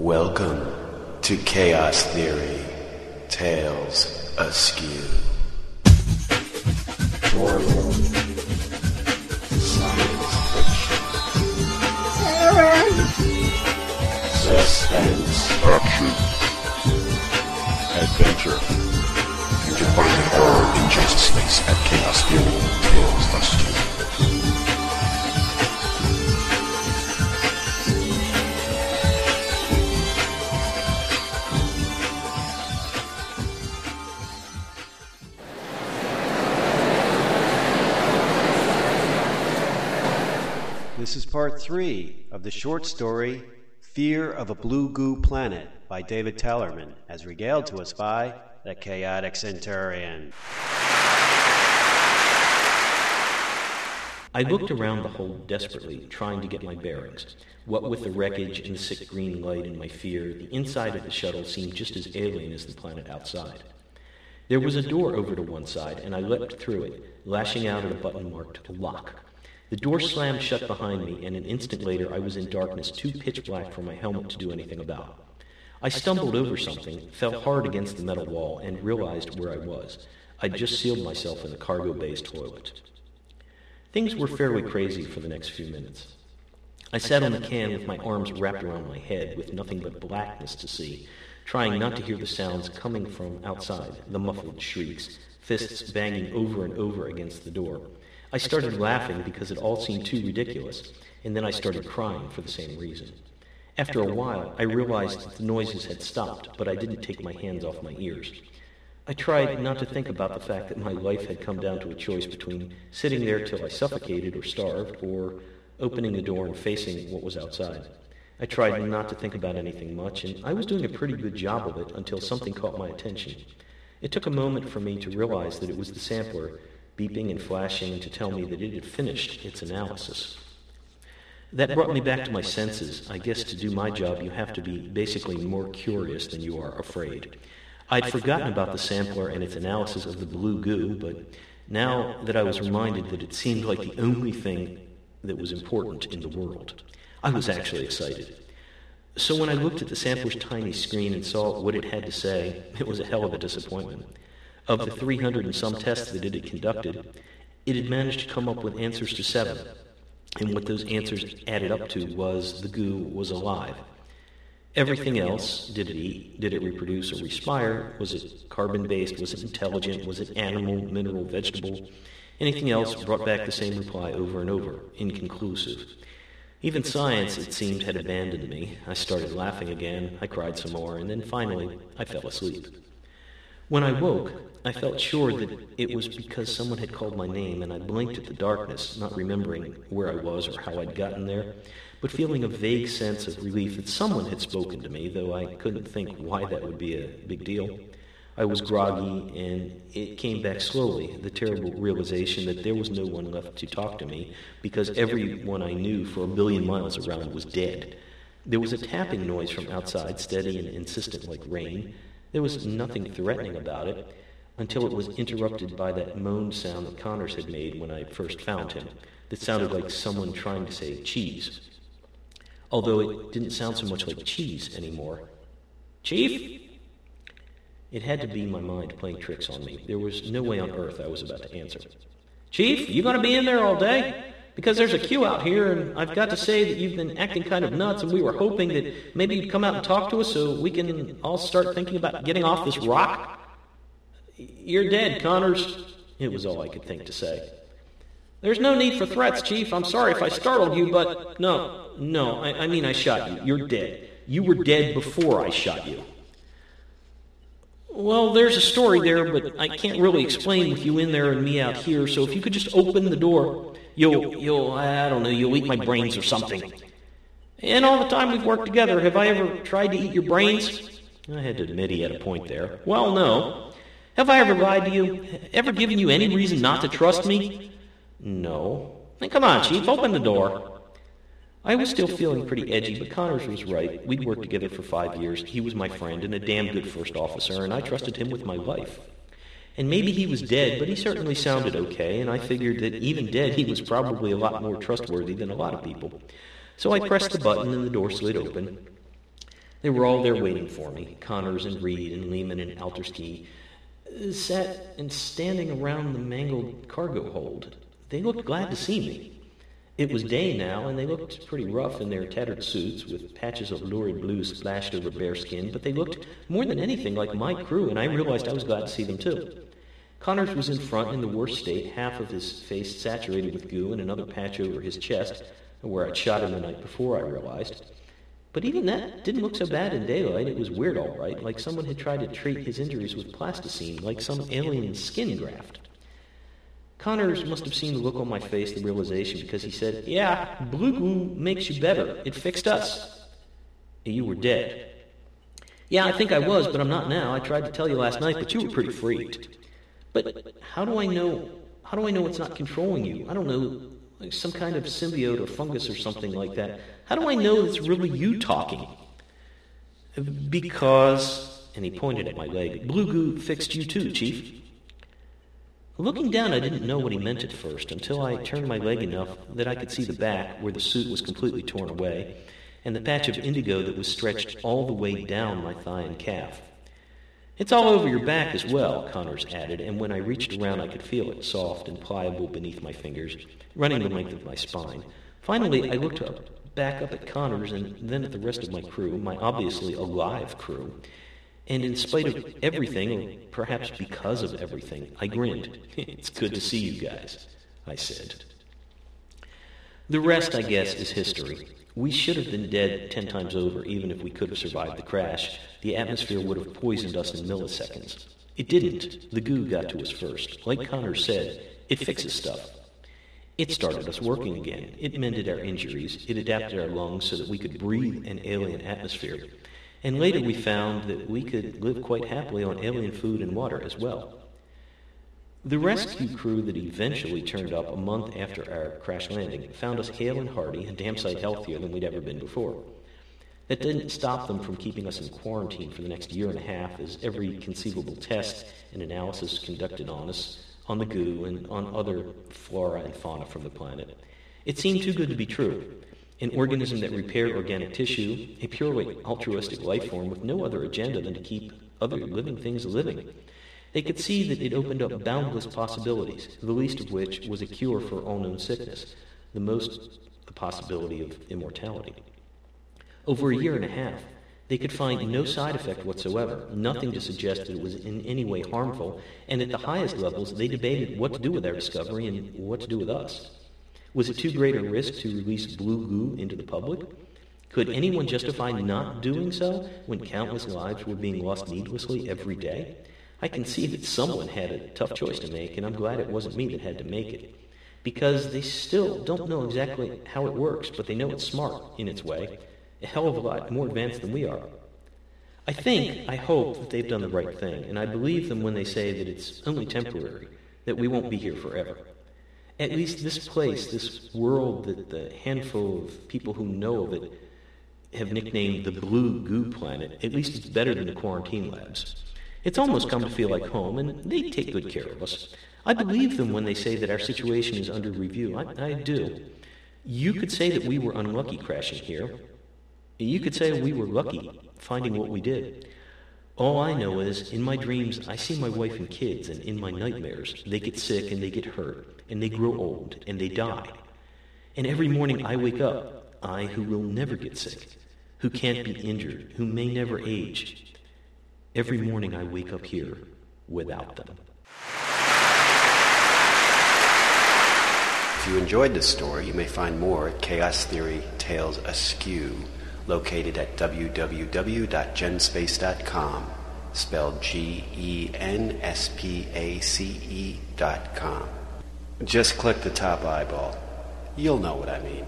Welcome to Chaos Theory Tales Askew. Science fiction, suspense, adventure. You can find it all in just space at Chaos Theory Tales Askew. This is part three of the short story Fear of a Blue Goo Planet by David Tallerman, as regaled to us by the Chaotic Centurion. I looked around the hold desperately, trying to get my bearings. What with the wreckage and the sick green light and my fear, the inside of the shuttle seemed just as alien as the planet outside. There was a door over to one side, and I leapt through it, lashing out at a button marked lock. The door slammed shut behind me, and an instant later I was in darkness, too pitch black for my helmet to do anything about. I stumbled over something, fell hard against the metal wall, and realized where I was. I'd just sealed myself in the cargo bay's toilet. Things were fairly crazy for the next few minutes. I sat on the can with my arms wrapped around my head, with nothing but blackness to see, trying not to hear the sounds coming from outside the muffled shrieks, fists banging over and over against the door. I started laughing because it all seemed too ridiculous, and then I started crying for the same reason. After a while, I realized that the noises had stopped, but I didn't take my hands off my ears. I tried not to think about the fact that my life had come down to a choice between sitting there till I suffocated or starved, or opening the door and facing what was outside. I tried not to think about anything much, and I was doing a pretty good job of it until something caught my attention. It took a moment for me to realize that it was the sampler beeping and flashing to tell me that it had finished its analysis. That brought me back to my senses. I guess to do my job, you have to be basically more curious than you are afraid. I'd forgotten about the sampler and its analysis of the blue goo, but now that I was reminded that it seemed like the only thing that was important in the world, I was actually excited. So when I looked at the sampler's tiny screen and saw what it had to say, it was a hell of a disappointment. Of the 300 and some tests that it had conducted, it had managed to come up with answers to seven. And what those answers added up to was the goo was alive. Everything else, did it eat? Did it reproduce or respire? Was it carbon based? Was it intelligent? Was it animal, mineral, vegetable? Anything else brought back the same reply over and over inconclusive. Even science, it seemed, had abandoned me. I started laughing again, I cried some more, and then finally I fell asleep. When I woke, I felt sure that it was because someone had called my name, and I blinked at the darkness, not remembering where I was or how I'd gotten there, but feeling a vague sense of relief that someone had spoken to me, though I couldn't think why that would be a big deal. I was groggy, and it came back slowly the terrible realization that there was no one left to talk to me because everyone I knew for a billion miles around was dead. There was a tapping noise from outside, steady and insistent like rain. There was nothing threatening about it until it was interrupted by that moan sound that Connors had made when I first found him. That sounded like someone trying to say cheese. Although it didn't sound so much like cheese anymore. Chief? It had to be my mind playing tricks on me. There was no way on earth I was about to answer. Chief, you going to be in there all day? Because there's a queue out here, and I've got to say that you've been acting kind of nuts, and we were hoping that maybe you'd come out and talk to us so we can all start thinking about getting off this rock. You're dead, Connors. It was all I could think to say. There's no need for threats, Chief. I'm sorry if I startled you, but no, no, I, I mean I shot you. You're dead. You were dead before I shot you. Well, there's a story there, but I can't really explain with you in there and me out here. So if you could just open the door, you'll, you'll, I don't know, you'll eat my brains or something. And all the time we've worked together, have I ever tried to eat your brains? I had to admit he had a point there. Well, no. Have I ever lied to you? Ever given you any reason not to trust me? No. Then come on, Chief, open the door. I was still feeling pretty edgy, but Connors was right. We'd worked together for five years. He was my friend and a damn good first officer, and I trusted him with my life. And maybe he was dead, but he certainly sounded okay, and I figured that even dead, he was probably a lot more trustworthy than a lot of people. So I pressed the button, and the door slid open. They were all there waiting for me. Connors and Reed and Lehman and Altersky uh, sat and standing around the mangled cargo hold. They looked glad to see me. It was day now, and they looked pretty rough in their tattered suits, with patches of lurid blue splashed over bare skin, but they looked more than anything like my crew, and I realized I was glad to see them too. Connors was in front in the worst state, half of his face saturated with goo and another patch over his chest, where I'd shot him the night before, I realized. But even that didn't look so bad in daylight. It was weird, all right, like someone had tried to treat his injuries with plasticine, like some alien skin graft. Connors must have seen the look on my face, the realization, because he said, Yeah, blue goo makes you better. It fixed us. You were dead. Yeah, I think I was, but I'm not now. I tried to tell you last night, but you were pretty freaked. But how do I know? How do I know it's not controlling you? I don't know, like some kind of symbiote or fungus or something like that. How do I know it's really you talking? Because, and he pointed at my leg, blue goo fixed you too, Chief. Looking down, I didn't know what he meant at first until I turned my leg enough that I could see the back where the suit was completely torn away and the patch of indigo that was stretched all the way down my thigh and calf. It's all over your back as well, Connors added, and when I reached around, I could feel it, soft and pliable beneath my fingers, running the length of my spine. Finally, I looked up, back up at Connors and then at the rest of my crew, my obviously alive crew, and in spite of everything, or perhaps because of everything, I grinned. it's good to see you guys, I said. The rest, I guess, is history. We should have been dead ten times over, even if we could have survived the crash. The atmosphere would have poisoned us in milliseconds. It didn't. The goo got to us first. Like Connor said, it fixes stuff. It started us working again. It mended our injuries. It adapted our lungs so that we could breathe an alien atmosphere. And later we found that we could live quite happily on alien food and water as well. The rescue crew that eventually turned up a month after our crash landing found us hale and hearty and damn sight healthier than we'd ever been before. That didn't stop them from keeping us in quarantine for the next year and a half as every conceivable test and analysis conducted on us, on the goo, and on other flora and fauna from the planet. It seemed too good to be true, an organism that repaired organic tissue, a purely altruistic life form with no other agenda than to keep other living things living. They could see that it opened up boundless possibilities, the least of which was a cure for all known sickness, the most the possibility of immortality. Over a year and a half, they could find no side effect whatsoever, nothing to suggest that it was in any way harmful, and at the highest levels, they debated what to do with our discovery and what to do with us. Was it too great a risk to release blue goo into the public? Could anyone justify not doing so when countless lives were being lost needlessly every day? I can see that someone had a tough choice to make, and I'm glad it wasn't me that had to make it. Because they still don't know exactly how it works, but they know it's smart in its way, a hell of a lot more advanced than we are. I think, I hope that they've done the right thing, and I believe them when they say that it's only temporary, that we won't be here forever. At least this place, this world that the handful of people who know of it have nicknamed the Blue Goo Planet, at least it's better than the quarantine labs. It's almost come to feel like home, and they take good care of us. I believe them when they say that our situation is under review. I, I do. You could say that we were unlucky crashing here. You could say we were lucky finding what we did. All I know is, in my dreams, I see my wife and kids, and in my nightmares, they get sick and they get hurt, and they grow old, and they die. And every morning I wake up, I who will never get sick, who can't be injured, who may never age. Every morning I wake up here without them. If you enjoyed this story, you may find more at Chaos Theory Tales Askew located at www.genspace.com, spelled G E N S P A C E dot com. Just click the top eyeball. You'll know what I mean.